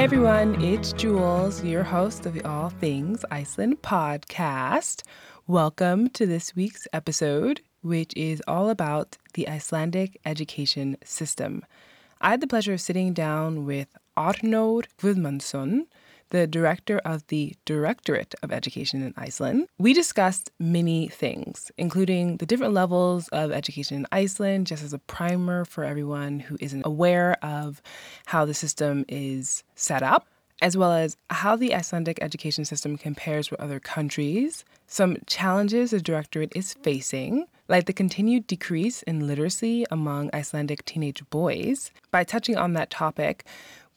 Hey everyone, it's Jules, your host of the All Things Iceland podcast. Welcome to this week's episode, which is all about the Icelandic education system. I had the pleasure of sitting down with Arnór Guðmundsson, the director of the Directorate of Education in Iceland. We discussed many things, including the different levels of education in Iceland, just as a primer for everyone who isn't aware of how the system is set up, as well as how the Icelandic education system compares with other countries, some challenges the Directorate is facing, like the continued decrease in literacy among Icelandic teenage boys. By touching on that topic,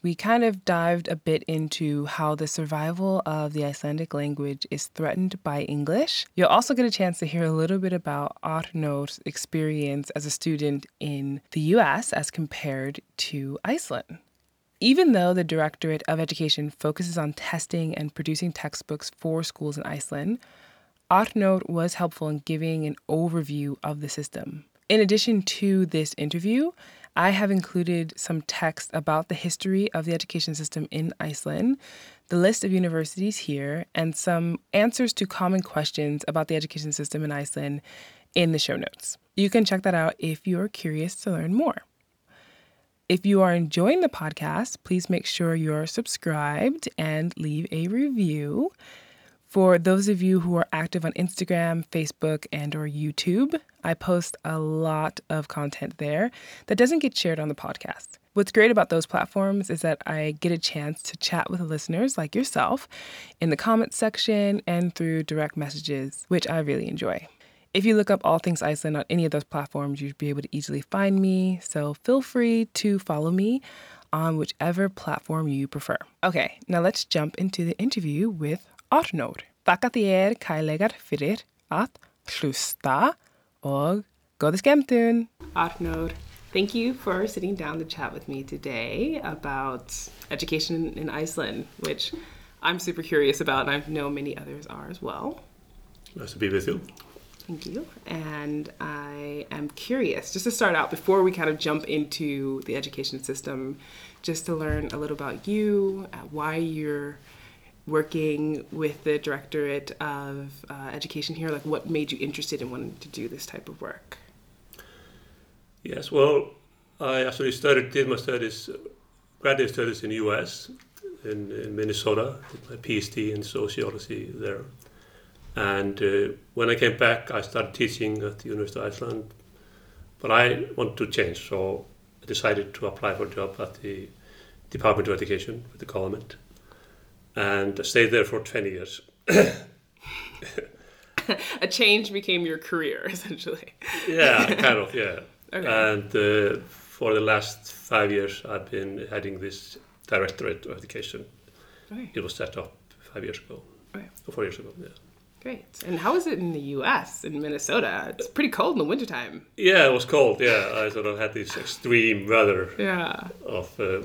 we kind of dived a bit into how the survival of the Icelandic language is threatened by English. You'll also get a chance to hear a little bit about Arnór's experience as a student in the US as compared to Iceland. Even though the Directorate of Education focuses on testing and producing textbooks for schools in Iceland, Arnór was helpful in giving an overview of the system. In addition to this interview, I have included some text about the history of the education system in Iceland, the list of universities here, and some answers to common questions about the education system in Iceland in the show notes. You can check that out if you're curious to learn more. If you are enjoying the podcast, please make sure you're subscribed and leave a review. For those of you who are active on Instagram, Facebook, and or YouTube, I post a lot of content there that doesn't get shared on the podcast. What's great about those platforms is that I get a chance to chat with listeners like yourself in the comments section and through direct messages, which I really enjoy. If you look up All Things Iceland on any of those platforms, you'd be able to easily find me. So feel free to follow me on whichever platform you prefer. Okay, now let's jump into the interview with Arnór. Þakka þér kærlega fyrir að hlusta og góða skemmtun. Arnór, thank you for sitting down to chat with me today about education in Iceland, which I'm super curious about, and I know many others are as well. Nice to be with you. Thank you. And I am curious, just to start out, before we kind of jump into the education system, just to learn a little about you, uh, why you're working with the Directorate of uh, Education here? Like, what made you interested in wanting to do this type of work? Yes, well, I actually started, did my studies, graduate studies in the US, in, in Minnesota, did my PhD in sociology there. And uh, when I came back, I started teaching at the University of Iceland. But I wanted to change, so I decided to apply for a job at the Department of Education with the government and stayed there for 20 years. a change became your career, essentially. yeah, kind of, yeah. Okay. And uh, for the last five years, I've been heading this Directorate of Education. Okay. It was set up five years ago, okay. four years ago, yeah. Great. And how is it in the U.S., in Minnesota? It's pretty cold in the wintertime. Yeah, it was cold, yeah. I sort of had this extreme weather yeah. of... Uh,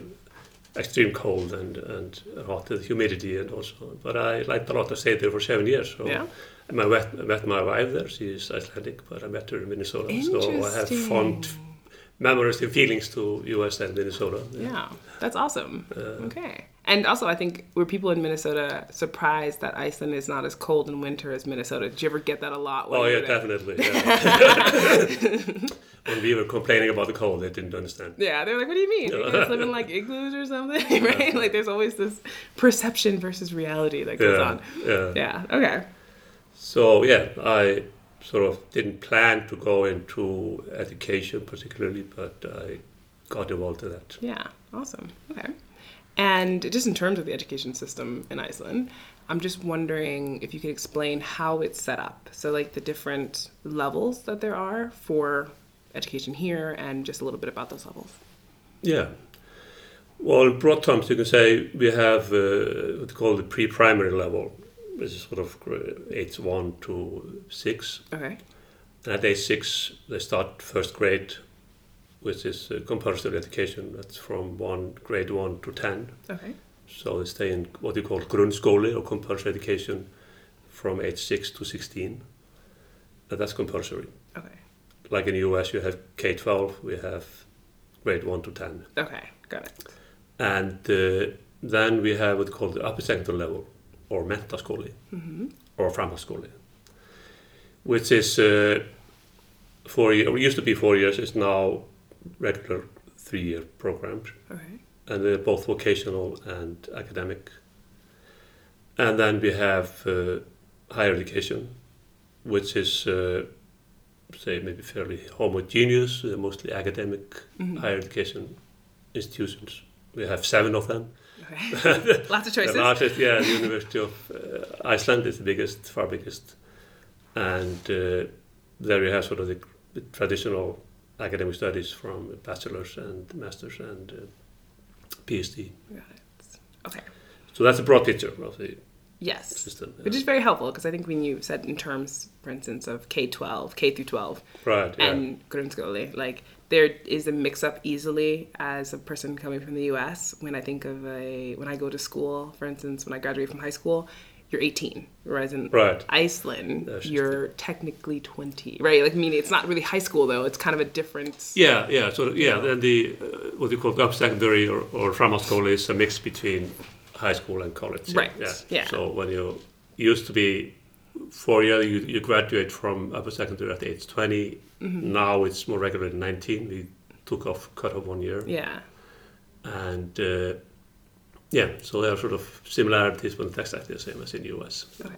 extreme cold and, and hot the humidity and also but I liked a lot to stay there for seven years so yeah. I met, met my wife there she is Icelandic but I met her in Minnesota so I have fond memories and feelings to US and Minnesota yeah, yeah that's awesome uh, okay and also I think were people in Minnesota surprised that Iceland is not as cold in winter as Minnesota did you ever get that a lot oh yeah definitely yeah. when we were complaining about the cold, they didn't understand. Yeah, they're like, "What do you mean? You guys live in like igloos or something, right?" Like, there's always this perception versus reality that goes yeah, on. Yeah. Yeah. Okay. So yeah, I sort of didn't plan to go into education particularly, but I got involved in that. Yeah. Awesome. Okay. And just in terms of the education system in Iceland, I'm just wondering if you could explain how it's set up. So, like the different levels that there are for education here and just a little bit about those levels. Yeah. Well, in broad terms, you can say we have uh, what we call the pre-primary level, which is sort of age one to six. Okay. And at age six, they start first grade, which is uh, compulsory education. That's from one grade one to ten. Okay. So they stay in what you call grunnskóli or compulsory education from age six to sixteen. And that's compulsory. Okay like in the US, you have K 12, we have grade 1 to 10. Okay, got it. And uh, then we have what's called the upper secondary level, or mentaskóli, Mm-hmm. or framhaldsskóli, which is uh, four year, or used to be four years, is now regular three-year programs, Okay. and they're both vocational and academic. And then we have uh, higher education, which is, uh, say, maybe fairly homogeneous, uh, mostly academic Mhm. higher education institutions. We have seven of them. Okay. Lots of choices. The largest, yeah, the University of uh, Iceland is the biggest, far biggest, and uh, there you have sort of the, the traditional academic studies from bachelor's and master's and uh, PhD. Got it. Okay. So that's a broad picture of the Yes. system. Which is very helpful because I think when you said in terms, for instance, of K 12, K through 12, right. Yeah. and grunnskóli, like there is a mix up easily as a person coming from the US. When I think of a, when I go to school, for instance, when I graduate from high school, you're 18, whereas in Right. Iceland, you're technically 20, right? Like, meaning it's not really high school though, it's kind of a different. yeah, yeah. So yeah, then the uh, what you call the secondary or, or framhaldsskóli is a mix between high school and college. Right, Yeah. yeah. So when you used to be four years, you, you graduate from upper secondary at age 20. Mm-hmm. Now it's more regular than 19. We took off cut off one year. Yeah. And uh, yeah, so there are sort of similarities, but it's exactly the same as in the US. Okay.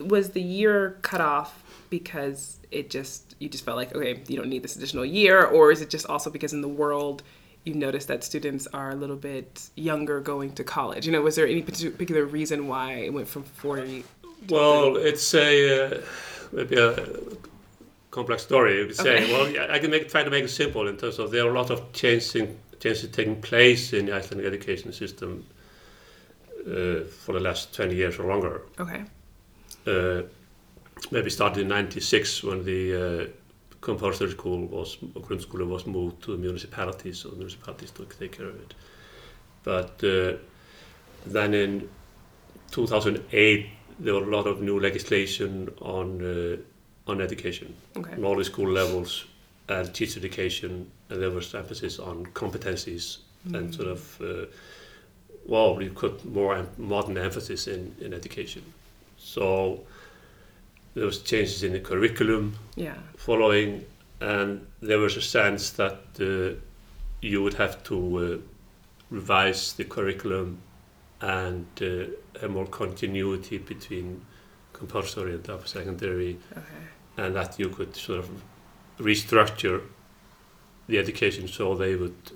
Was the year cut off because it just you just felt like okay you don't need this additional year, or is it just also because in the world you've noticed that students are a little bit younger going to college? You know, was there any particular reason why it went from forty? Well, it's a uh, maybe a complex story. You could say. Okay. Well, yeah, I can make, try to make it simple in terms of there are a lot of changing changes taking place in the Icelandic education system uh, for the last 20 years or longer. Okay. Uh, maybe started in '96 when the uh, compulsory school was, or grundskole was moved to the municipalities, so the municipalities took take care of it. But uh, then in 2008, there were a lot of new legislation on uh, on education, Okay. on all the school levels, and teacher education, and there was emphasis on competencies and sort of, uh, well, we put more modern emphasis in, in education. So there was changes in the curriculum Yeah. following, and there was a sense that uh, you would have to uh, revise the curriculum and uh, have more continuity between compulsory and upper secondary, Okay. and that you could sort of restructure the education so they would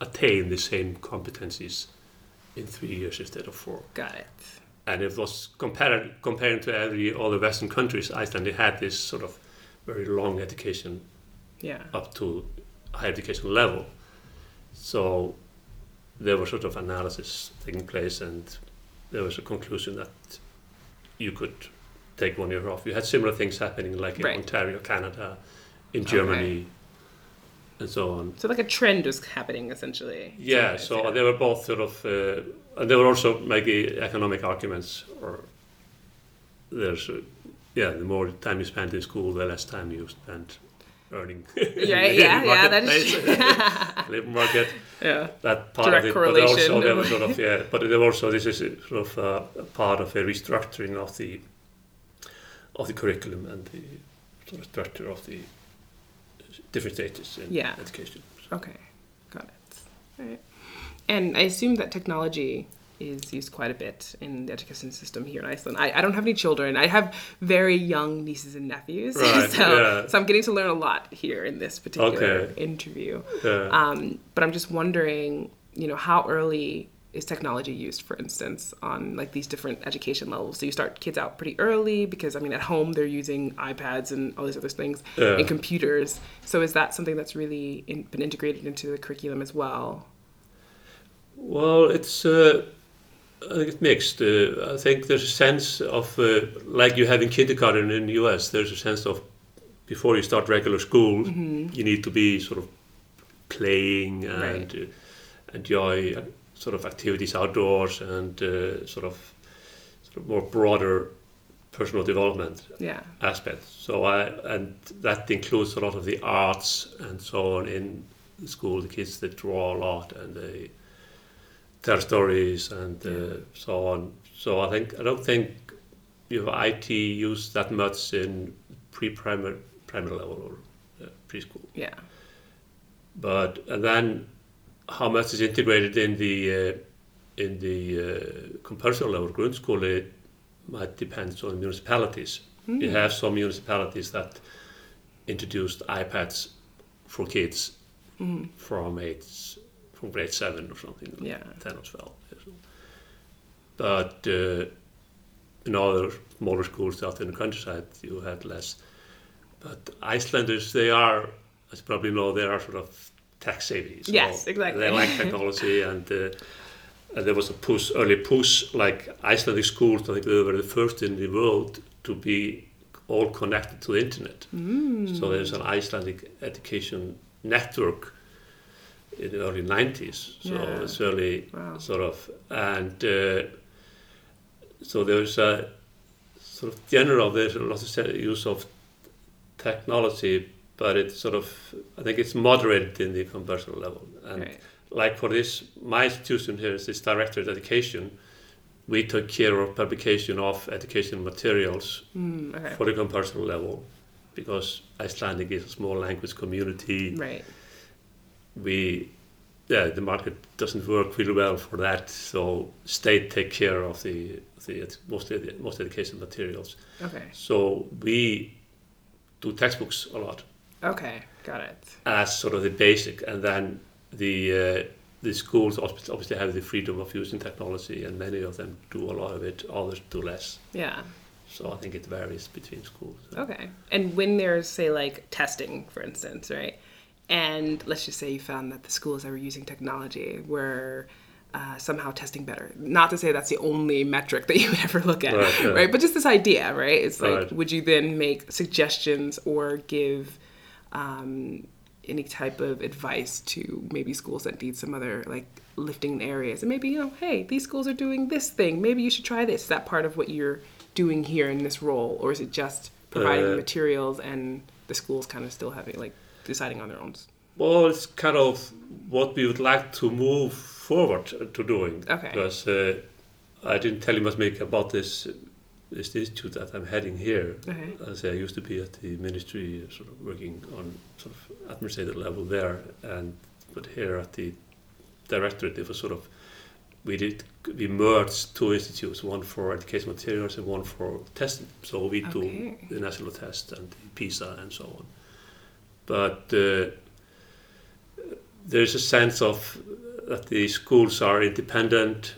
attain the same competencies in three years instead of four. Got it. And it was compared comparing to every other Western countries, Iceland they had this sort of very long education Yeah. up to higher education level. So there was sort of analysis taking place, and there was a conclusion that you could take one year off. You had similar things happening, like in Right. Ontario, Canada, in. Germany, and so on. So like a trend was happening essentially. Yeah, So, so they were both sort of, uh, and there were also maybe economic arguments, or there's, uh, yeah, the more time you spend in school, the less time you spend earning. in Yeah, yeah, yeah, that is marketplace, labor market, yeah. that part Direct of it. But also there was sort of, yeah, but there also this is sort of uh, part of a restructuring of the of the curriculum and the sort of structure of the different stages in Yeah. education. Okay, got it. All right. And I assume that technology is used quite a bit in the education system here in Iceland. I, I don't have any children. I have very young nieces and nephews. Right, so, yeah. so I'm getting to learn a lot here in this particular Okay. interview. Yeah. Um, but I'm just wondering, you know, how early is technology used, for instance, on like these different education levels? so you start kids out pretty early? Because I mean, at home they're using iPads and all these other things Yeah. and computers. So is that something that's really in, been integrated into the curriculum as well? Well, it's uh, I think it's mixed. Uh, I think there's a sense of uh, like you have in kindergarten in the U.S. There's a sense of before you start regular school, you need to be sort of playing and Right. uh, enjoy uh, sort of activities outdoors and uh, sort of sort of more broader personal development Yeah. aspect. So I and that includes a lot of the arts and so on in the school. The kids they draw a lot and they tell stories and uh, Yeah. so on. So I think I don't think you have IT used that much in pre-primary primary level or uh, preschool. Yeah. But and then how much is integrated in the uh, in the uh, compulsory level grundskole it might depend on municipalities. Hmm. You have some municipalities that introduced iPads for kids Mm. from age from grade seven or something, Yeah. ten or twelve. yeah, so. But uh, in other smaller schools out in the countryside, you had less. But Icelanders, they are, as you probably know, they are sort of savvy. So Yes, exactly. They like technology, and, uh, and there was a push, early push, like Icelandic schools. I think they were the first in the world to be all connected to the internet. Mm. So there's an Icelandic education network in the early 90s. So Yeah. it's really Wow. sort of, and uh, so there's a sort of general, there's a lot of se- use of technology, but it's sort of, I think it's moderated in the conversational level. And Right. like for this, my institution here is this director of education. We took care of publication of educational materials Mm, okay. for the conversational level because Icelandic is a small language community. Right. We, yeah, the market doesn't work really well for that. So state take care of the the most most educational materials. Okay. So we do textbooks a lot Okay. Got it. as sort of the basic, and then the uh, the schools obviously have the freedom of using technology, and many of them do a lot of it. Others do less. Yeah. So I think it varies between schools. Okay. And when there's, say, like testing, for instance, right? And let's just say you found that the schools that were using technology were uh, somehow testing better. Not to say that's the only metric that you would ever look at, Right, right? But just this idea, right? It's like, Right. would you then make suggestions or give um, any type of advice to maybe schools that need some other like lifting areas? And maybe, you know, hey, these schools are doing this thing. Maybe you should try this. Is that part of what you're doing here in this role? Or is it just providing Uh, materials and the schools kind of still having like deciding on their own? Well, it's kind of what we would like to move forward to doing. Okay. Because uh, I didn't tell you much make about this this institute that I'm heading here. Okay. As I used to be at the ministry, uh, sort of working on sort of administrative level there, and but here at the directorate, it was sort of we did we merged two institutes, one for education materials and one for testing. So we do the national test and the PISA and so on. But uh, there's a sense of that the schools are independent,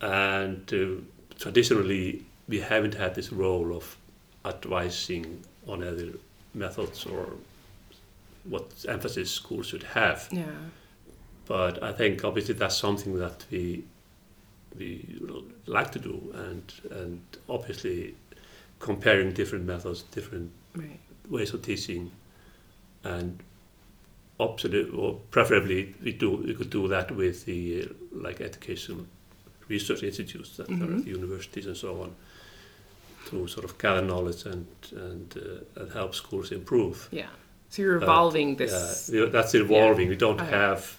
and uh, traditionally we haven't had this role of advising on other methods or what emphasis schools should have. Yeah. But I think obviously that's something that we we like to do, and and obviously comparing different methods, different Right. ways of teaching, and absolutely or preferably we do we could do that with the like education research institutes that are Mhm. at the universities and so on to sort of gather knowledge and and, uh, and help schools improve. Yeah. So you're But, evolving this. Yeah, that's evolving. We don't Okay. have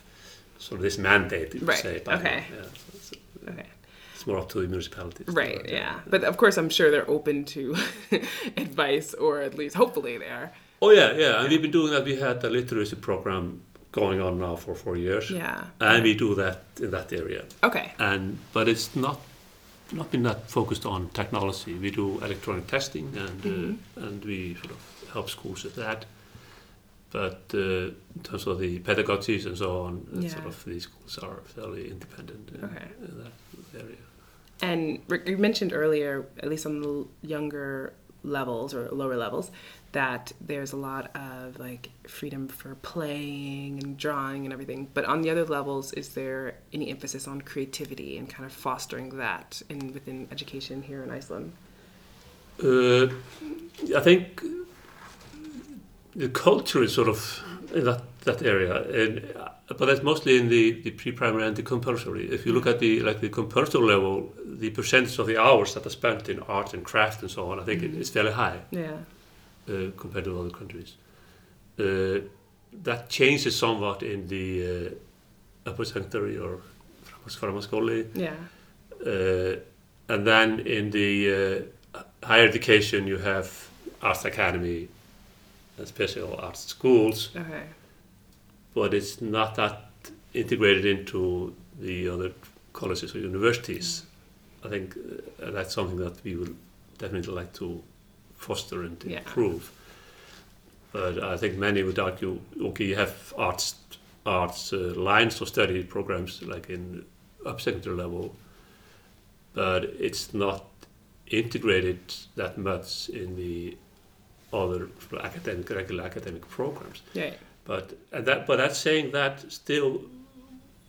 sort of this mandate, you Right, say. by okay. Yeah, so it's, Okay. it's more up to the municipalities. Right. Yeah. But of course, I'm sure they're open to advice, or at least hopefully they are. Oh yeah, yeah. And we've been doing that. We had a literacy program going on now for four years, Yeah. and we do that in that area. Okay. And but it's not not been that focused on technology. We do electronic testing, and Mhm. uh, and we sort of help schools with that. But uh, in terms of the pedagogies and so on, Yeah. sort of these schools are fairly independent in, Okay. in that area. And Rick, you mentioned earlier, at least on the younger levels or lower levels, that there's a lot of like freedom for playing and drawing and everything. But on the other levels, is there any emphasis on creativity and kind of fostering that in within education here in Iceland? Uh, I think the culture is sort of in that, that area, and, uh, but that's mostly in the, the pre-primary and the compulsory. If you look at the like the compulsory level, the percentage of the hours that are spent in art and craft and so on, I think Mhm. it's fairly high Yeah. uh, compared to other countries. Uh, that changes somewhat in the uh, upper secondary or Marcus Farmaskoli. Yeah. Uh, and then in the uh, higher education, you have Arts Academy special arts schools, Okay. but it's not that integrated into the other colleges or universities. I think uh, that's something that we would definitely like to foster and Yeah. improve. But I think many would argue, okay, you have arts arts uh, lines or study programs like in up secondary level, but it's not integrated that much in the other academic regular academic programs. Yeah. But that, but that's saying that still,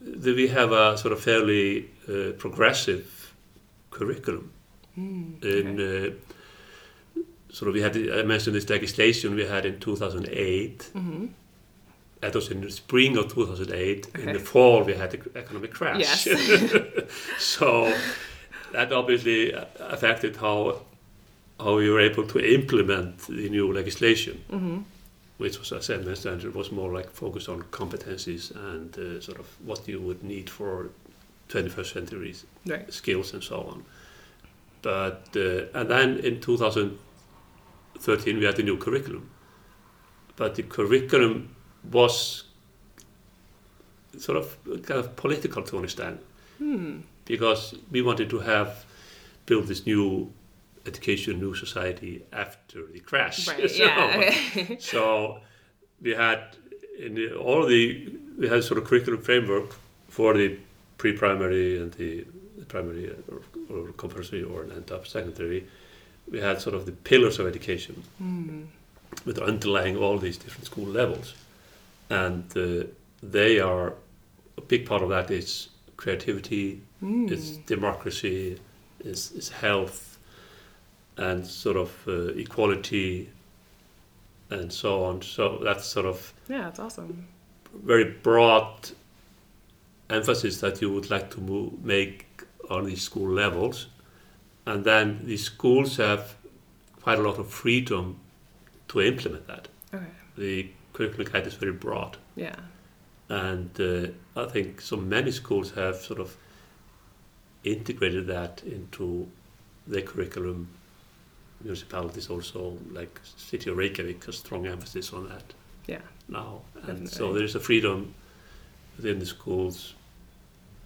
that we have a sort of fairly uh, progressive curriculum. Mm, In okay. uh, sort of, we had I mentioned this legislation we had in 2008. Mhm. That was in the spring of 2008. In Okay. the fall, we had the economic crash. Yes. so that obviously affected how how we were able to implement the new legislation Mhm. which was, as I mentioned, it was more like focused on competencies and uh, sort of what you would need for 21st century Right. skills and so on. But uh, and then in 2013 we had the new curriculum, but the curriculum was sort of kind of political to understand Hmm. because we wanted to have build this new education, new society after the crash. Right. So- Yeah. okay. so we had in the, all the we had sort of curriculum framework for the pre-primary and the, primary or, or compulsory or end up secondary. We had sort of the pillars of education Hmm. with underlying all these different school levels, and uh, they are a big part of that is creativity, Hmm. it's democracy, it's, it's health, and sort of uh, equality, and so on. So that's sort of Yeah, it's awesome. very broad emphasis that you would like to move, make on these school levels, and then the schools have quite a lot of freedom to implement that. Okay. The curriculum guide is very broad. Yeah. And uh, I think so many schools have sort of integrated that into their curriculum. Municipalities also, like City of Reykjavik, has strong emphasis on that Yeah. now. And Definitely. so there is a freedom within the schools,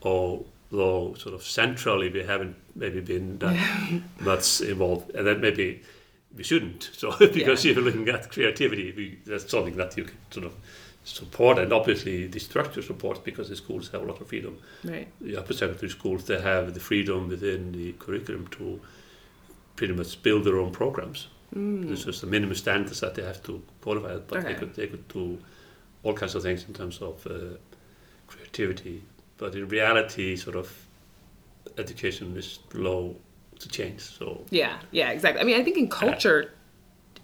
although sort of centrally we haven't maybe been that much involved. And then maybe we shouldn't. So because Yeah. you're looking at creativity, we, that's something that you can sort of support and obviously the structure supports because the schools have a lot of freedom. Right. The upper secondary schools they have the freedom within the curriculum to pretty much build their own programs. Mm. There's just the minimum standards that they have to qualify, but they could they could do all kinds of things in terms of uh, creativity. But in reality, sort of education is slow to change. So Yeah, yeah, exactly. I mean, I think in culture,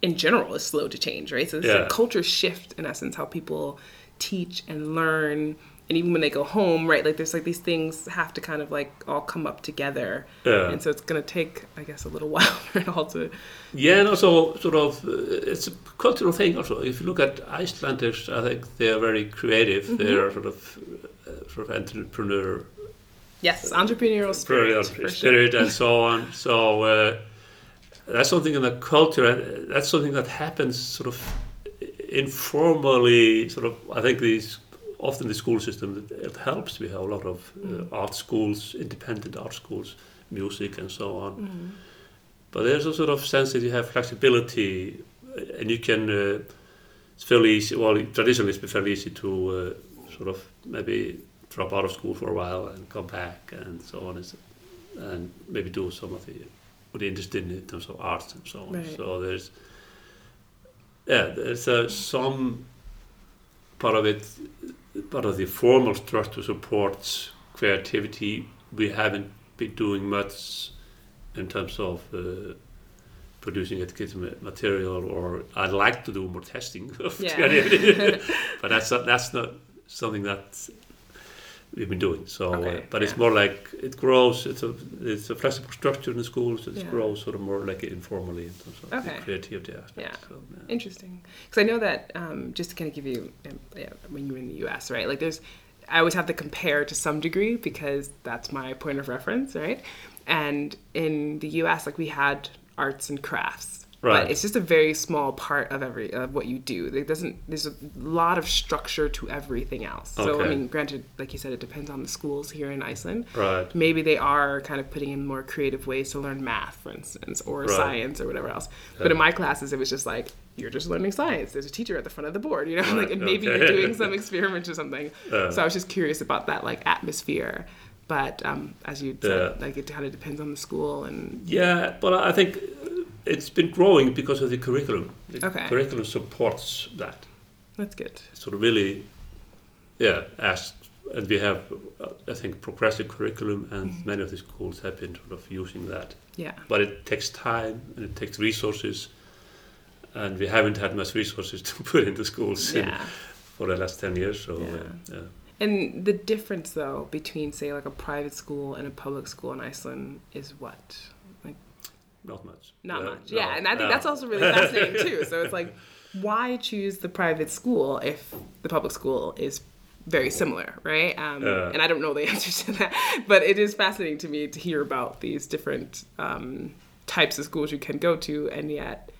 in general, is slow to change, right? So it's Yeah. a culture shift in essence, how people teach and learn, and even when they go home, right? Like there's like these things have to kind of like all come up together, Yeah. and so it's gonna take, I guess, a little while for it all to. yeah, and also sort of uh, it's a cultural thing. Also, if you look at Icelanders, I think they are very creative. They are sort of uh, sort of entrepreneur Yes, entrepreneurial spirit. spirit, sure. and so on. So uh, that's something in the culture, and that's something that happens sort of informally. Sort of, I think these often the school system it, helps. We have a lot of uh, art schools, independent art schools, music and so on. Mm. But there's a sort of sense that you have flexibility, uh, and you can. Uh, it's fairly easy. Well, traditionally, it's been fairly easy to uh, sort of maybe drop out of school for a while and come back and so on, and maybe do some of the what you're interested in in terms of arts and so on. Right. So there's yeah, there's uh, some part of it, part of the formal structure supports creativity. We haven't been doing much in terms of uh, producing educational material, or I'd like to do more testing of Yeah. creativity, but that's not, that's not something that we've been doing. So, uh, Okay, but it's more like it grows. It's a it's a flexible structure in the schools. It Yeah. grows sort of more like informally in terms of Okay. the creativity aspect. Yeah. So, yeah. Interesting, because I know that um, just to kind of give you, um, yeah, when you were in the U.S., right? Like, there's I always have to compare to some degree because that's my point of reference, right? And in the US, like we had arts and crafts. Right. But it's just a very small part of every of what you do. It doesn't. There's a lot of structure to everything else. So I mean, granted, like you said, it depends on the schools here in Iceland. Right. Maybe they are kind of putting in more creative ways to learn math, for instance, or Right. science or whatever else. But in my classes, it was just like you're just learning science. There's a teacher at the front of the board, you know, Right, like and maybe okay. you're doing some experiment or something. Yeah. So I was just curious about that like atmosphere. But um, as you said, Yeah. like it kind of depends on the school and Yeah, but I think it's been growing because of the curriculum. The Okay. curriculum supports that. that's good. sort of really, yeah, as and we have, uh, I think, progressive curriculum, and Mm-hmm. many of the schools have been sort of using that. Yeah. But it takes time and it takes resources, and we haven't had much resources to put into schools in, Yeah. for the last ten years. So, Yeah. uh, yeah. And the difference, though, between say like a private school and a public school in Iceland is what? Not much. not Uh, much. no, Yeah, and I think no. that's also really fascinating too. So it's like, why choose the private school if the public school is very similar, right? Um, Yeah. and I don't know the answer to that, but it is fascinating to me to hear about these different um, types of schools you can go to, and yet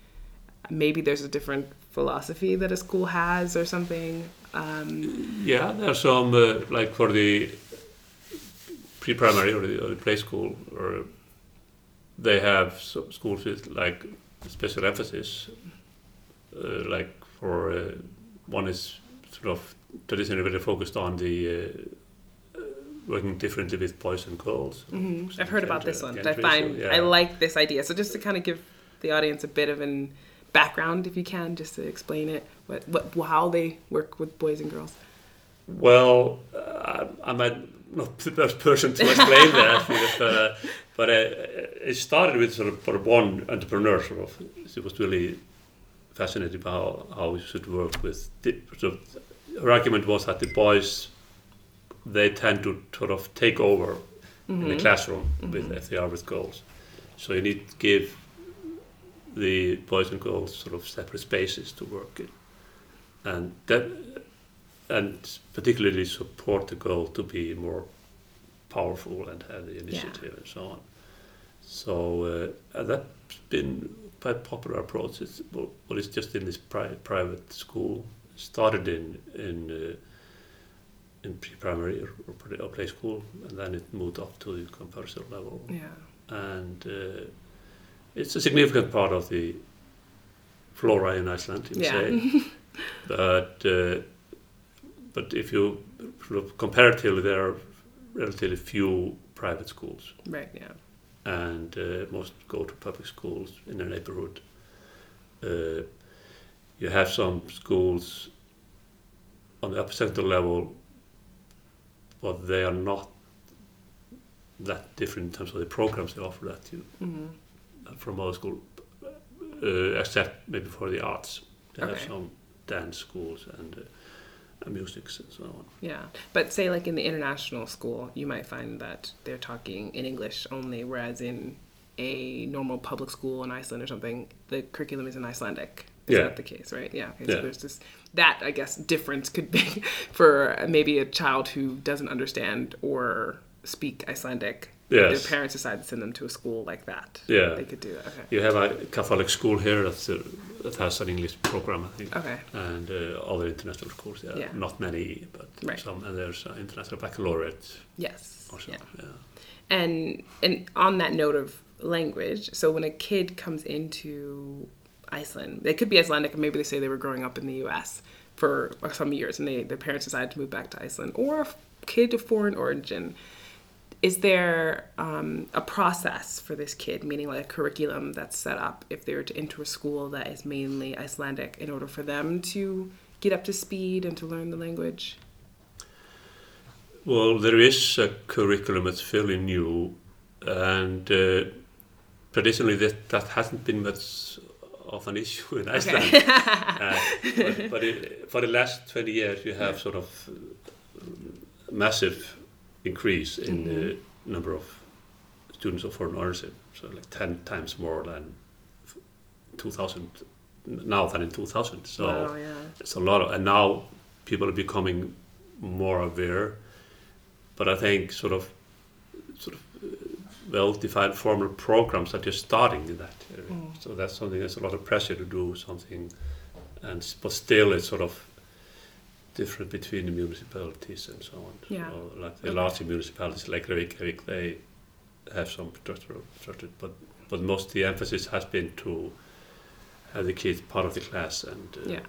maybe there's a different philosophy that a school has or something. Um, Yeah, there's some uh, like for the pre-primary or the, or the play school, or they have schools with like special emphasis. Uh, like for uh, one is sort of traditionally very focused on the uh, uh, working differently with boys and girls. mhm. I've heard about this one. I find so, I like this idea. So just to kind of give the audience a bit of an background, if you can, just to explain it, what, what how they work with boys and girls. Well, uh, I might not the best person to explain that, uh, but uh, it started with sort of for one entrepreneur. Sort of, she was really fascinated by how, how we should work with. The, sort of, her argument was that the boys they tend to sort of take over in the classroom with if they are with girls. So you need to give the boys and girls sort of separate spaces to work in, and that and particularly support the girl to be more powerful and have the initiative and so on. So uh, that's been quite a popular approach. It's, well, well, it's just in this pri- private school. Started in in uh, in pre-primary or, or play school, and then it moved up to the compulsory level Yeah. and uh, it's a significant part of the flora in Iceland, you Yeah. say. but uh, but if you of comparatively, there are relatively few private schools, Right. Yeah. And uh, most go to public schools in their neighborhood. Uh, you have some schools on the upper secondary level, but they are not that different in terms of the programs they offer that you hmm from other school, uh, except maybe for the arts. They have some dance schools and, uh, and so on. Yeah. But say like in the international school, you might find that they're talking in English only, whereas in a normal public school in Iceland or something, the curriculum is in Icelandic. Is Yeah. that the case, right? Yeah. Okay, so Yeah. there's this that I guess difference could be for maybe a child who doesn't understand or speak Icelandic. Yes. Their parents decide to send them to a school like that. Yeah. They could do that. Okay. You have a Catholic school here that's, that has an English program, I think, Okay. and uh, other international schools. Yeah, Yeah. not many, but Right. some. And there's an international baccalaureate Yes. also. Yeah. Yeah. And and on that note of language, so when a kid comes into Iceland, they could be Icelandic, and maybe they say they were growing up in the U.S. for some years, and they their parents decided to move back to Iceland, or a kid of foreign origin. Is there um, a process for this kid, meaning like a curriculum that's set up if they were to enter a school that is mainly Icelandic, in order for them to get up to speed and to learn the language? Well, there is a curriculum that's fairly new, and uh, traditionally that, that hasn't been much of an issue in Iceland. uh, but but it, for the last 20 years, you have sort of massive increase in the number of students of foreign origin. So like 10 times more than 2000 now than in 2000. So wow, yeah. it's a lot of, and now people are becoming more aware. But I think sort of sort of uh, well-defined formal programs are just starting in that area. Mm. So that's something. There's a lot of pressure to do something, and but still it's sort of different between the municipalities and so on. Yeah. So like the larger municipalities like Reykjavik, they have some structure, structure but but most the emphasis has been to have the kids part of the class and uh, Yeah.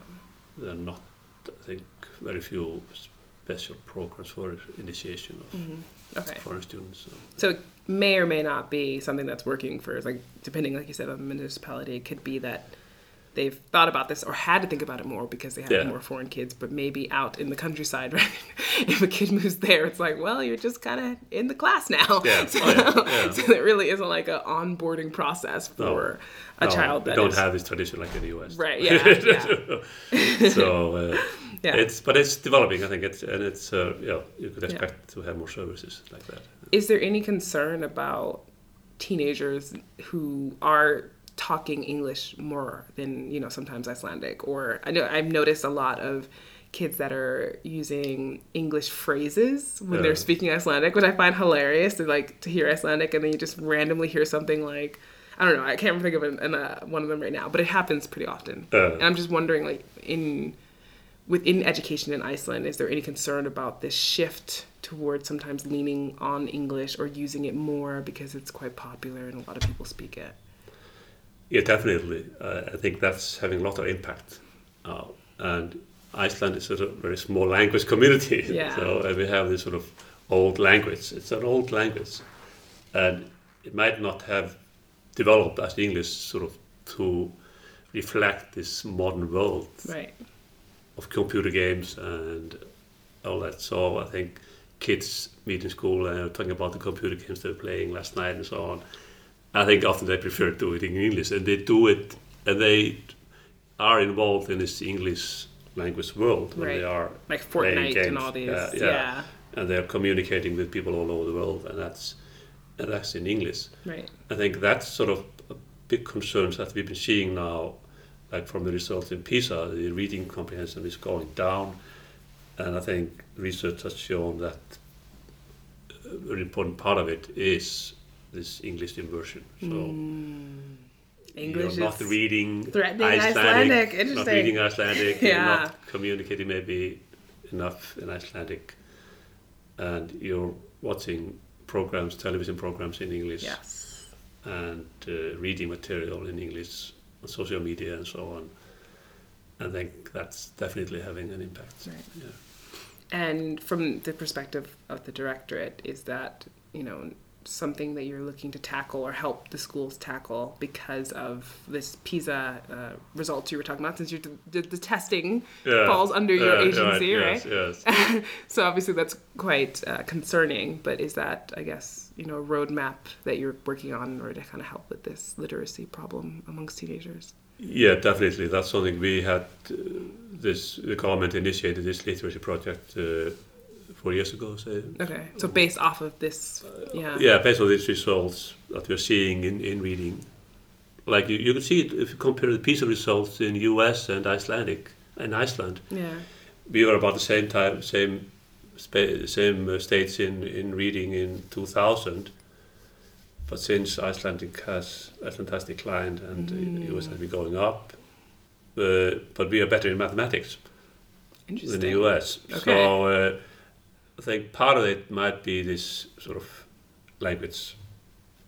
there are not I think very few special programs for initiation of Mhm. Okay. foreign students. So. So it may or may not be something that's working for like depending, like you said, on the municipality. It could be that they've thought about this or had to think about it more because they have Yeah. more foreign kids, but maybe out in the countryside, right? if a kid moves there, it's like, well, you're just kind of in the class now. Yeah. So, Oh, yeah. Yeah. so there really isn't like an onboarding process for a No, child that don't is- have this tradition like in the US. Right, yeah, so uh, Yeah. it's but it's developing. I think it's and it's uh, yeah you could expect to have more services like that. Is there any concern about teenagers who are talking English more than you know sometimes Icelandic? Or I know I've noticed a lot of kids that are using English phrases when Yeah. they're speaking Icelandic, which I find hilarious. To like to hear Icelandic and then you just randomly hear something like. I don't know. I can't think of an, an, uh, one of them right now, but it happens pretty often. Uh. and I'm just wondering, like in within education in Iceland, is there any concern about this shift towards sometimes leaning on English or using it more because it's quite popular and a lot of people speak it? Yeah, definitely. Uh, I think that's having a lot of impact. Uh, and Iceland is a very small language community. Yeah. So uh, we have this sort of old language. It's an old language. And it might not have developed as English sort of to reflect this modern world Right. of computer games and all that. So I think kids meet in school and are talking about the computer games they were playing last night and so on. I think often they prefer to do it in English and they do it and they are involved in this English language world when they are Like playing Fortnite games. and all these. Yeah, Yeah. yeah. and they're communicating with people all over the world and that's and that's in English. Right. I think that's sort of a big concerns that we've been seeing now, like from the results in PISA, the reading comprehension is going down, and I think research has shown that a very important part of it is this English immersion. So Mm. English you're not is reading threatening Icelandic, Icelandic. not reading Icelandic, Yeah. you're not communicating maybe enough in Icelandic, and you're watching programs, television programs in English Yes. and uh, reading material in English on social media and so on. I think that's definitely having an impact. Right. Yeah. And from the perspective of the directorate, is that, you know, something that you're looking to tackle or help the schools tackle because of this PISA uh, results you were talking about, since you're the, the testing Yeah. falls under your Yeah, agency, right? Yes, yes. so obviously that's quite uh, concerning, but is that, I guess, you know, a roadmap that you're working on in order to kind of help with this literacy problem amongst teenagers? yeah, definitely. That's something we had. Uh, this the government initiated this literacy project uh, four years ago. Say. Okay, so based off of this, yeah. Yeah, based on these results that we're seeing in, in reading, like you, you can see it if you compare the PISA results in U.S. and Icelandic and Iceland. Yeah. we were about the same time, same same uh, states in, in reading in 2000. But since Icelandic has Iceland has declined and mm. US has been going up, uh, but we are better in mathematics than the US. Okay. So uh, I think part of it might be this sort of language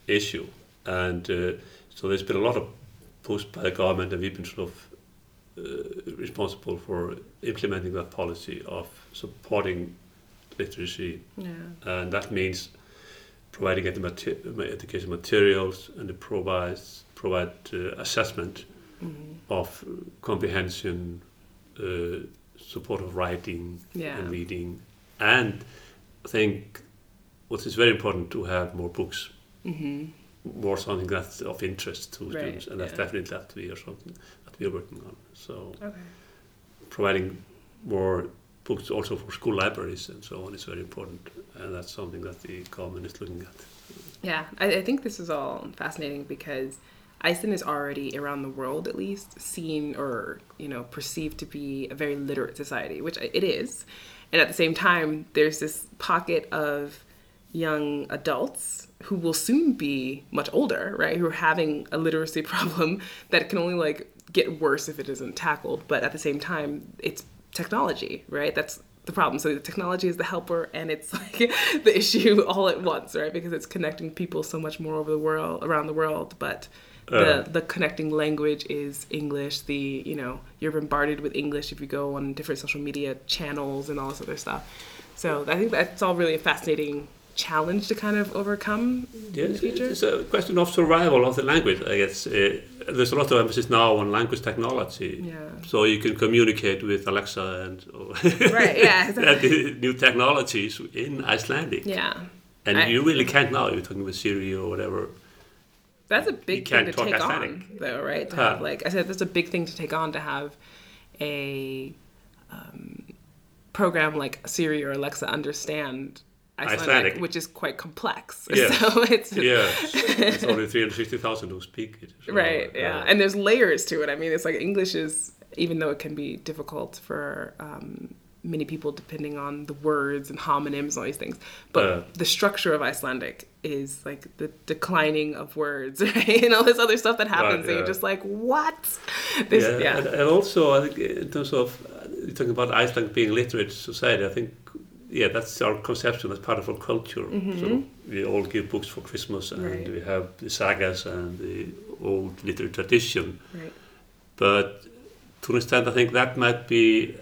issue, and uh, so there's been a lot of push by the government, and we've been sort of uh, responsible for implementing that policy of supporting literacy, Yeah. and that means providing edu- mate- education materials and it provides provide uh, assessment Mhm. of comprehension, uh, support of writing Yeah. and reading, and I think what is very important to have more books, hmm more something that's of interest to Right, students, and that's yeah. definitely that we are something that we are working on. So Okay. providing more books also for school libraries and so on is very important, and that's something that the government is looking at. Yeah, I, I think this is all fascinating because Iceland is already around the world at least seen or you know perceived to be a very literate society, which it is, and at the same time there's this pocket of young adults who will soon be much older, right? Who are having a literacy problem that can only like get worse if it isn't tackled. But at the same time, it's technology, right? That's the problem. So the technology is the helper and it's like the issue all at once, right? Because it's connecting people so much more over the world around the world, but the Uh. the connecting language is English. The you know you're bombarded with English if you go on different social media channels and all this other stuff. So I think that's all really a fascinating challenge to kind of overcome in the future. it's a question of survival of the language. I guess uh, there's a lot of emphasis now on language technology, Yeah. so you can communicate with Alexa and Right, yeah, and exactly. the new technologies in Icelandic. Yeah. And I- you really can't now. You're talking with Siri or whatever. That's a big thing to take Icelandic. on, though, right? To Huh. have, like I said, that's a big thing to take on to have a um, program like Siri or Alexa understand Icelandic, Icelandic. which is quite complex. Yeah. So it's Yeah, it's only 360,000 who speak it. so, right, uh, yeah, and there's layers to it. I mean, it's like English is, even though it can be difficult for um, many people depending on the words and homonyms and all these things, but Uh. the structure of Icelandic is like the declining of words, right, and all this other stuff that happens, and yeah. you're just like, what? This, yeah, yeah, And, and also I think in terms of uh, you're talking about Iceland being a literate society, I think yeah, that's our conception as part of our culture. So we all give books for Christmas, and Mm-hmm. Right. we have the sagas and the old literary tradition. right, But to an extent, I think that might be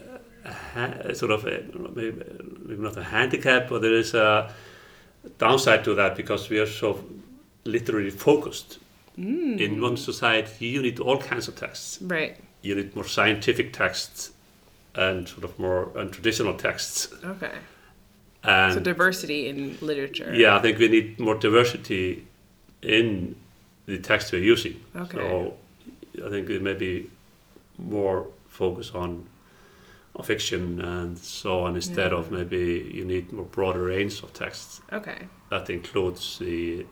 ha- sort of a, maybe, maybe not a handicap, but there is a downside to that because we are so literally focused. Mm. In one society, you need all kinds of texts right, you need more scientific texts and sort of more untraditional texts. okay. And So diversity in literature. yeah, I think we need more diversity in the text we're using. Okay. So I think it may be more focus on, on fiction and so on instead Yeah. of maybe you need more broader range of texts Okay. that includes the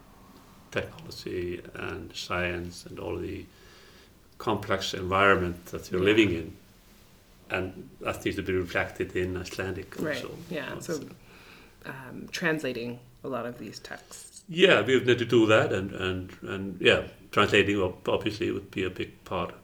technology and science and all the complex environment that you're Yeah. living in. And that needs to be reflected in Icelandic Right. also. Yeah. So um, translating a lot of these texts. Yeah, we need to do that, and, and, and yeah, translating obviously would be a big part.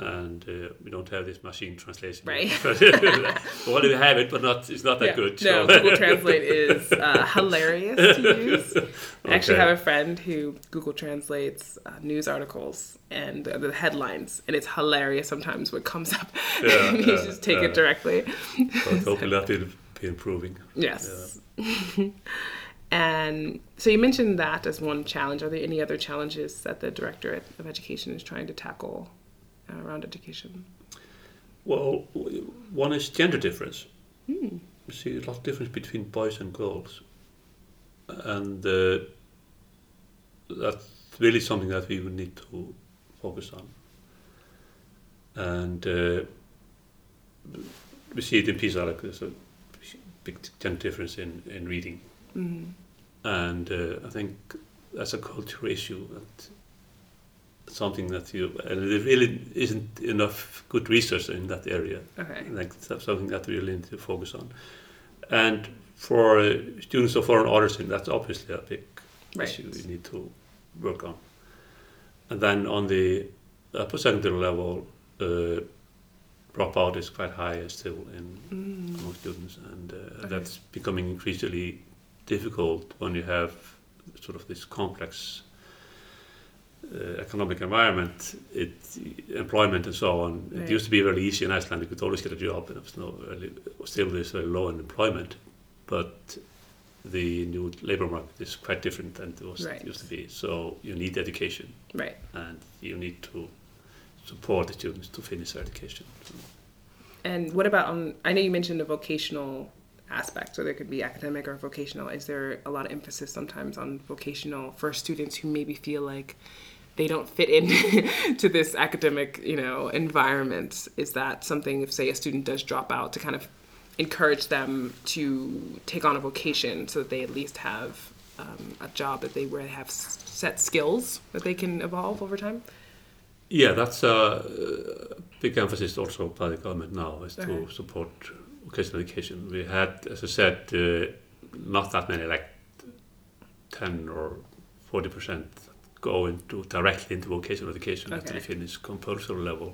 And uh, we don't have this machine translation. Right. well, we have it, but not it's not that Yeah. good. No, so- Google Translate is uh, hilarious to use. I actually have a friend who Google translates uh, news articles and uh, the headlines, and it's hilarious sometimes what comes up. Yeah, you yeah, just take it directly. but hopefully that will be improving. Yes. and so you mentioned that as one challenge. Are there any other challenges that the Directorate of Education is trying to tackle around education? Well, one is gender difference. You see a lot of difference between boys and girls, and uh, that's really something that we would need to focus on. And uh, we see it in PISA, like there's a big gender difference in, in reading, Mm-hmm. and uh, I think that's a cultural issue. That something that you and there really isn't enough good research in that area. Okay. Think that's something that we really need to focus on. And for uh, students of foreign origin, that's obviously a big Right. issue we need to work on. And then on the upper secondary level, uh, dropout is quite high still in Mm. among students, and uh, Okay. that's becoming increasingly difficult when you have sort of this complex uh, economic environment, it, employment and so on. Right. It used to be very easy in Iceland; you could always get a job, and it was no really, still there's very low unemployment, but the new labor market is quite different than it was Right. it used to be. So you need education, Right. and you need to support the students to finish their education. And what about on? I know you mentioned the vocational aspect, so there could be academic or vocational. Is there a lot of emphasis sometimes on vocational for students who maybe feel like they don't fit in to this academic, you know, environment? Is that something if say a student does drop out to kind of encourage them to take on a vocation so that they at least have um, a job that they where they have set skills that they can evolve over time? Yeah, that's a big emphasis also by the government now is Okay. to support vocational education. We had, as I said, uh, not that many, like 10 or 40 percent go into directly into vocational education after Okay. they finish compulsory level.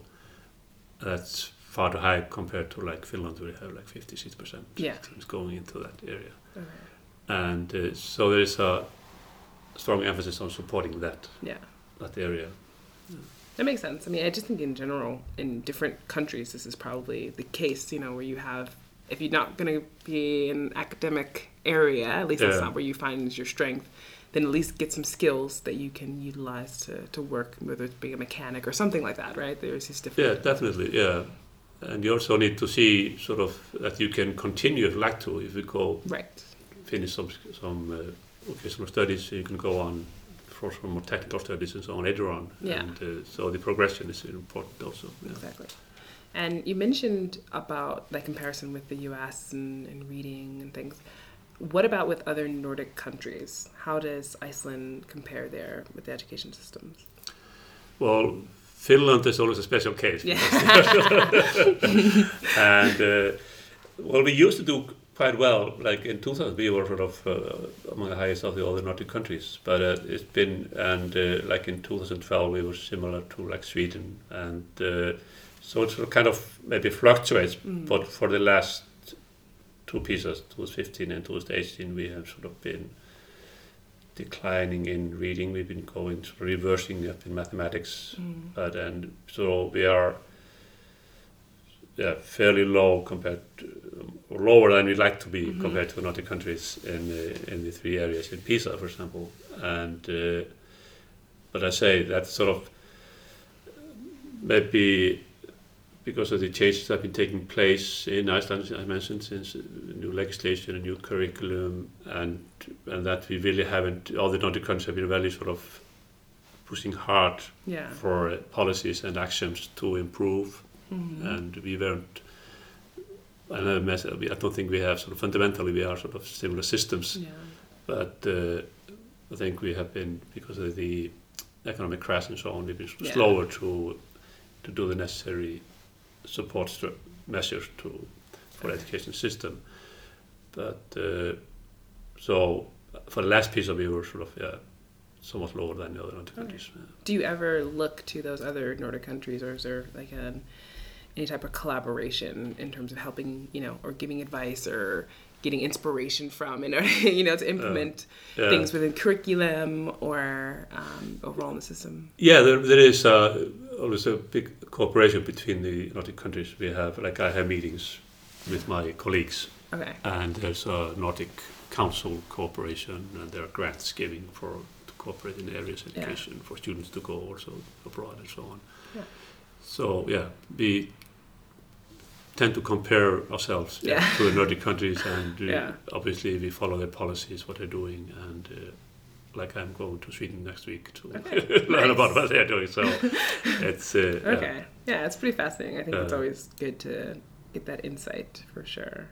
That's far too high compared to like Finland, where you have like 56 percent Yeah. teams going into that area. Okay. And uh, so there is a strong emphasis on supporting that Yeah. that area. That makes sense. I mean, I just think in general, in different countries, this is probably the case, you know, where you have, if you're not going to be in an academic area, at least that's not where you find your strength, then at least get some skills that you can utilize to, to work, whether it's being a mechanic or something like that, right? There's these different. Yeah, definitely. Yeah, and you also need to see sort of that you can continue if you like to. If you go Right. finish some some uh, vocational studies, you can go on for some more technical studies and so on later on. Yeah. And uh, so the progression is important also. Yeah. Exactly. And you mentioned about that comparison with the US and, and reading and things. What about with other Nordic countries? How does Iceland compare there with the education systems? Well, Finland is always a special case. Yeah. and uh, well, we used to do quite well. Like in 2000, we were sort of uh, among the highest of the other Nordic countries. But uh, it's been, and uh, like in 2012, we were similar to like Sweden, and uh, so it sort of kind of maybe fluctuates. Mm. But for the last two PISAs, 2015 and 2018, we have sort of been declining in reading. We've been going sort of reversing up in mathematics, Mm. but and so we are yeah, fairly low compared to, or lower than we'd like to be Mhm. compared to Nordic countries in the, in the three areas in PISA, for example. And uh, but I say that sort of maybe because of the changes that have been taking place in Iceland, as I mentioned, since new legislation, a new curriculum, and and that we really haven't. All the Nordic countries have been very sort of pushing hard Yeah. for policies and actions to improve Mhm. and we weren't. I know mess- I don't think we have sort of fundamentally we are sort of similar systems, yeah. but uh, I think we have been because of the economic crash and so on, we've been Yeah. slower to to do the necessary support measures to for education system. But uh, so for the last PISA we were sort of yeah somewhat lower than the other Nordic Okay. countries. yeah. Do you ever look to those other Nordic countries, or is there like an, any type of collaboration in terms of helping, you know, or giving advice or getting inspiration from, in order, you know, to implement Yeah. things within curriculum or um, overall in the system? Yeah, there, there is uh, always a big cooperation between the Nordic countries. We have, like, I have meetings with my colleagues, Okay. and there's a Nordic Council cooperation, and there are grants giving for to cooperate in areas of Yeah. education for students to go also abroad and so on. Yeah. So yeah, we tend to compare ourselves yeah, to the Nordic countries, and obviously we follow their policies, what they're doing, and. Uh, like I'm going to Sweden next week to Okay, learn nice. about what they're doing. So it's uh, yeah. Okay. Yeah, it's pretty fascinating. I think it's Uh, always good to get that insight for sure.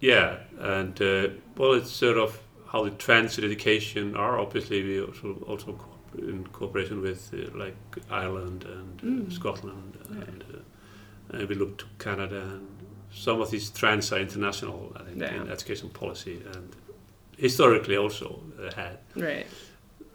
Yeah, and uh, well, it's sort of how the trends in education are. Obviously, we also also co- in cooperation with uh, like Ireland and uh, Mm. Scotland, Yeah. and, uh, and we look to Canada. And some of these trends are international, I think, Yeah. in education policy, and historically also uh, had. Right.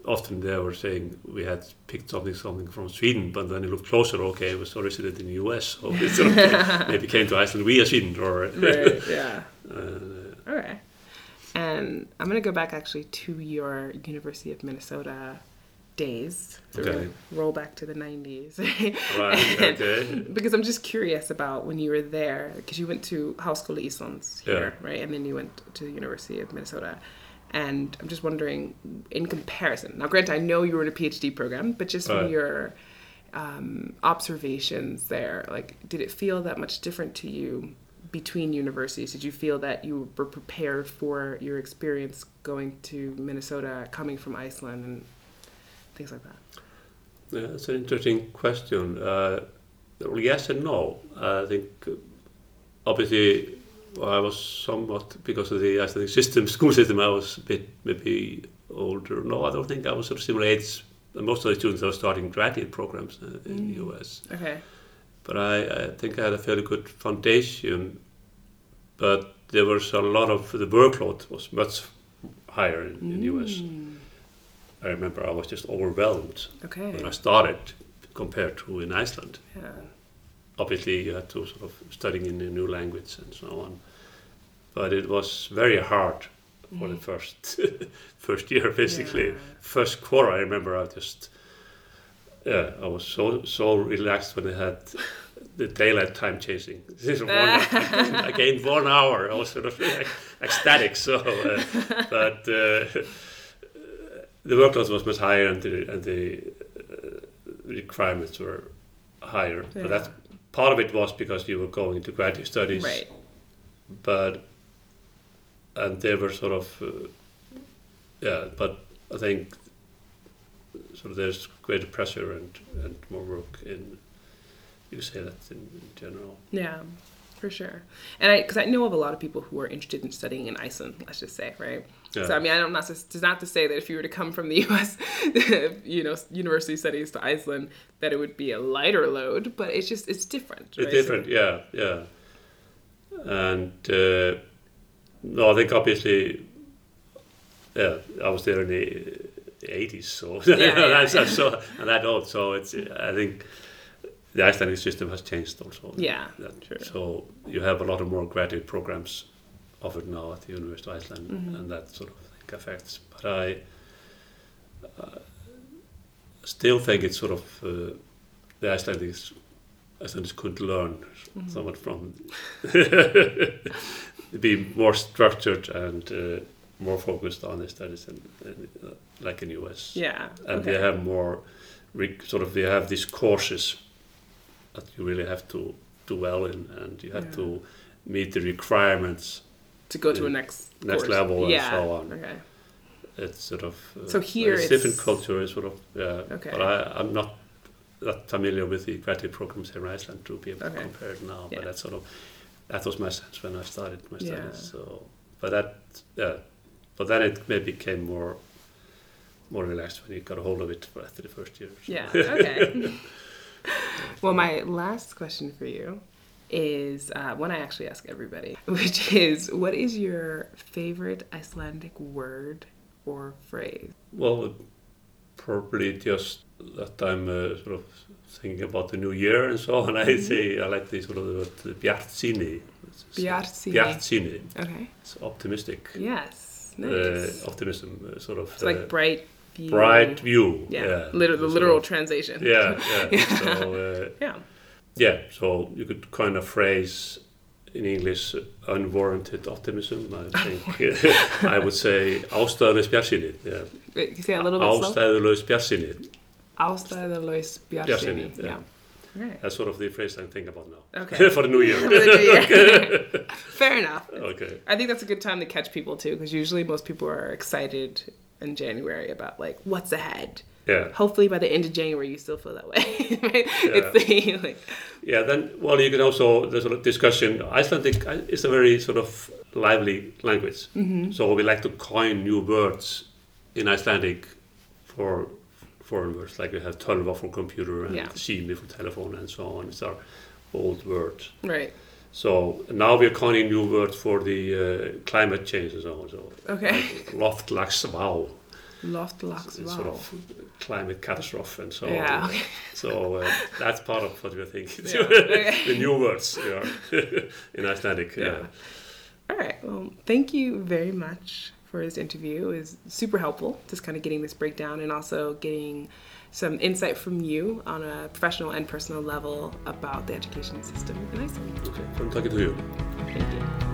Often they were saying we had picked something something from Sweden, but then you look closer, okay, it was originated in the U.S. So it sort of maybe came to Iceland via Sweden, or Right. yeah. uh, Okay. And I'm going to go back actually to your University of Minnesota days. Okay. roll back to the 90s. right, okay. because I'm just curious about when you were there, because you went to Háskóla Íslands here, Yeah. right? And then you went to the University of Minnesota. And I'm just wondering, in comparison, now granted, I know you were in a PhD program, but just from Right. your um, observations there, like, did it feel that much different to you between universities? Did you feel that you were prepared for your experience going to Minnesota, coming from Iceland, and things like that? Yeah, that's an interesting question. Uh, well, yes and no. I think obviously I was somewhat because of the Icelandic system, school system. I was a bit maybe older. No, I don't think I was sort of similar age. Most of the students are starting graduate programs uh, in Mm. the US. Okay. But I, I think I had a fairly good foundation. But there was a lot of the workload was much higher in, in the US. Mm. I remember I was just overwhelmed Okay. when I started compared to in Iceland. Yeah. Obviously, you had to sort of studying in a new language and so on. But it was very hard for the first first year, basically. Yeah. First quarter, I remember I just yeah, I was so so relaxed when I had the daylight time changing. This is one, I gained one hour. I was sort of ec- ecstatic. So, uh, but uh, the workload was much higher, and the and the uh, requirements were higher. Yeah. But that's part of it was because you were going into graduate studies. Right. But and they were sort of uh, yeah. But I think sort of there's greater pressure and and more work in. You say that in, in general. Yeah, for sure. And I, because I know of a lot of people who are interested in studying in Iceland, let's just say, right? Yeah. So I mean, I don't not to, to not to say that if you were to come from the U.S., you know, university studies to Iceland, that it would be a lighter load, but it's just it's different. It's right? different, yeah, yeah. And uh, no, I think obviously, yeah, I was there in the eighties, so yeah, yeah. so and that old. So it's I think the Icelandic system has changed also. Yeah, That- true. So you have a lot of more graduate programs offered now at the University of Iceland, Mm-hmm. and that sort of thing affects. But I uh, still think it's sort of uh, the Icelandics Icelanders could learn Mm-hmm. somewhat from be more structured and uh, more focused on their studies, and, uh, like in the US Yeah. and okay. they have more sort of they have these courses that you really have to do well in and you have Yeah. to meet the requirements to go to a next next course. level and so on. Okay. it's sort of uh, So here it's- different culture is sort of yeah Okay. but I, I'm not that familiar with the graduate programs here in Iceland to be able Okay. to compare it now Yeah. but that's sort of that was my sense when I started my studies Yeah. so but that yeah but then it maybe became more more relaxed when you got a hold of it after the first year so. Yeah. Okay. well, my last question for you is uh, one I actually ask everybody, which is, what is your favorite Icelandic word or phrase? Well, probably just that I'm uh, sort of thinking about the new year and so on. I say I like the sort of the word uh, bjartsýni. Bjartsýni. Bjartsýni. Okay. It's optimistic. Yes. Uh, Nice. optimism, uh, sort of. it's like uh, bright view. bright view. Yeah. Yeah. Liter- the Sort literal of- translation. Yeah, yeah. so uh, Yeah. Yeah, so you could coin a phrase in English, unwarranted optimism. I think oh I would say ástæðulaus er bjartsýni. Yeah. Wait, can you say a little bit slow? Ástæðulaus er bjartsýni. Ástæðalaus er bjartsýni. Bjartsýni, Yeah. yeah. Right. That's sort of the phrase I'm thinking about now. Okay. For the new year. Fair enough. okay. I think that's a good time to catch people too, because usually most people are excited in January about like what's ahead. Yeah. Hopefully by the end of January you still feel that way. right? It's the like Yeah. Then, well, you can also there's a discussion. Icelandic is a very sort of lively language, Mm-hmm. so we like to coin new words in Icelandic for foreign words. Like we have tölva for computer and Yeah. sími for telephone and so on. It's our old words. right. So now we're coining new words for the uh, climate change and so on. So Okay. loftlagsvá. Loft locks wow. sort of climate catastrophe and so Yeah, on. okay. So uh, that's part of what we're thinking. Yeah, okay. the new words yeah, in Icelandic. Yeah. Yeah. All right. Well, thank you very much for this interview. It was super helpful, just kind of getting this breakdown and also getting some insight from you on a professional and personal level about the education system in Iceland. Okay, fun talking to you. Thank you.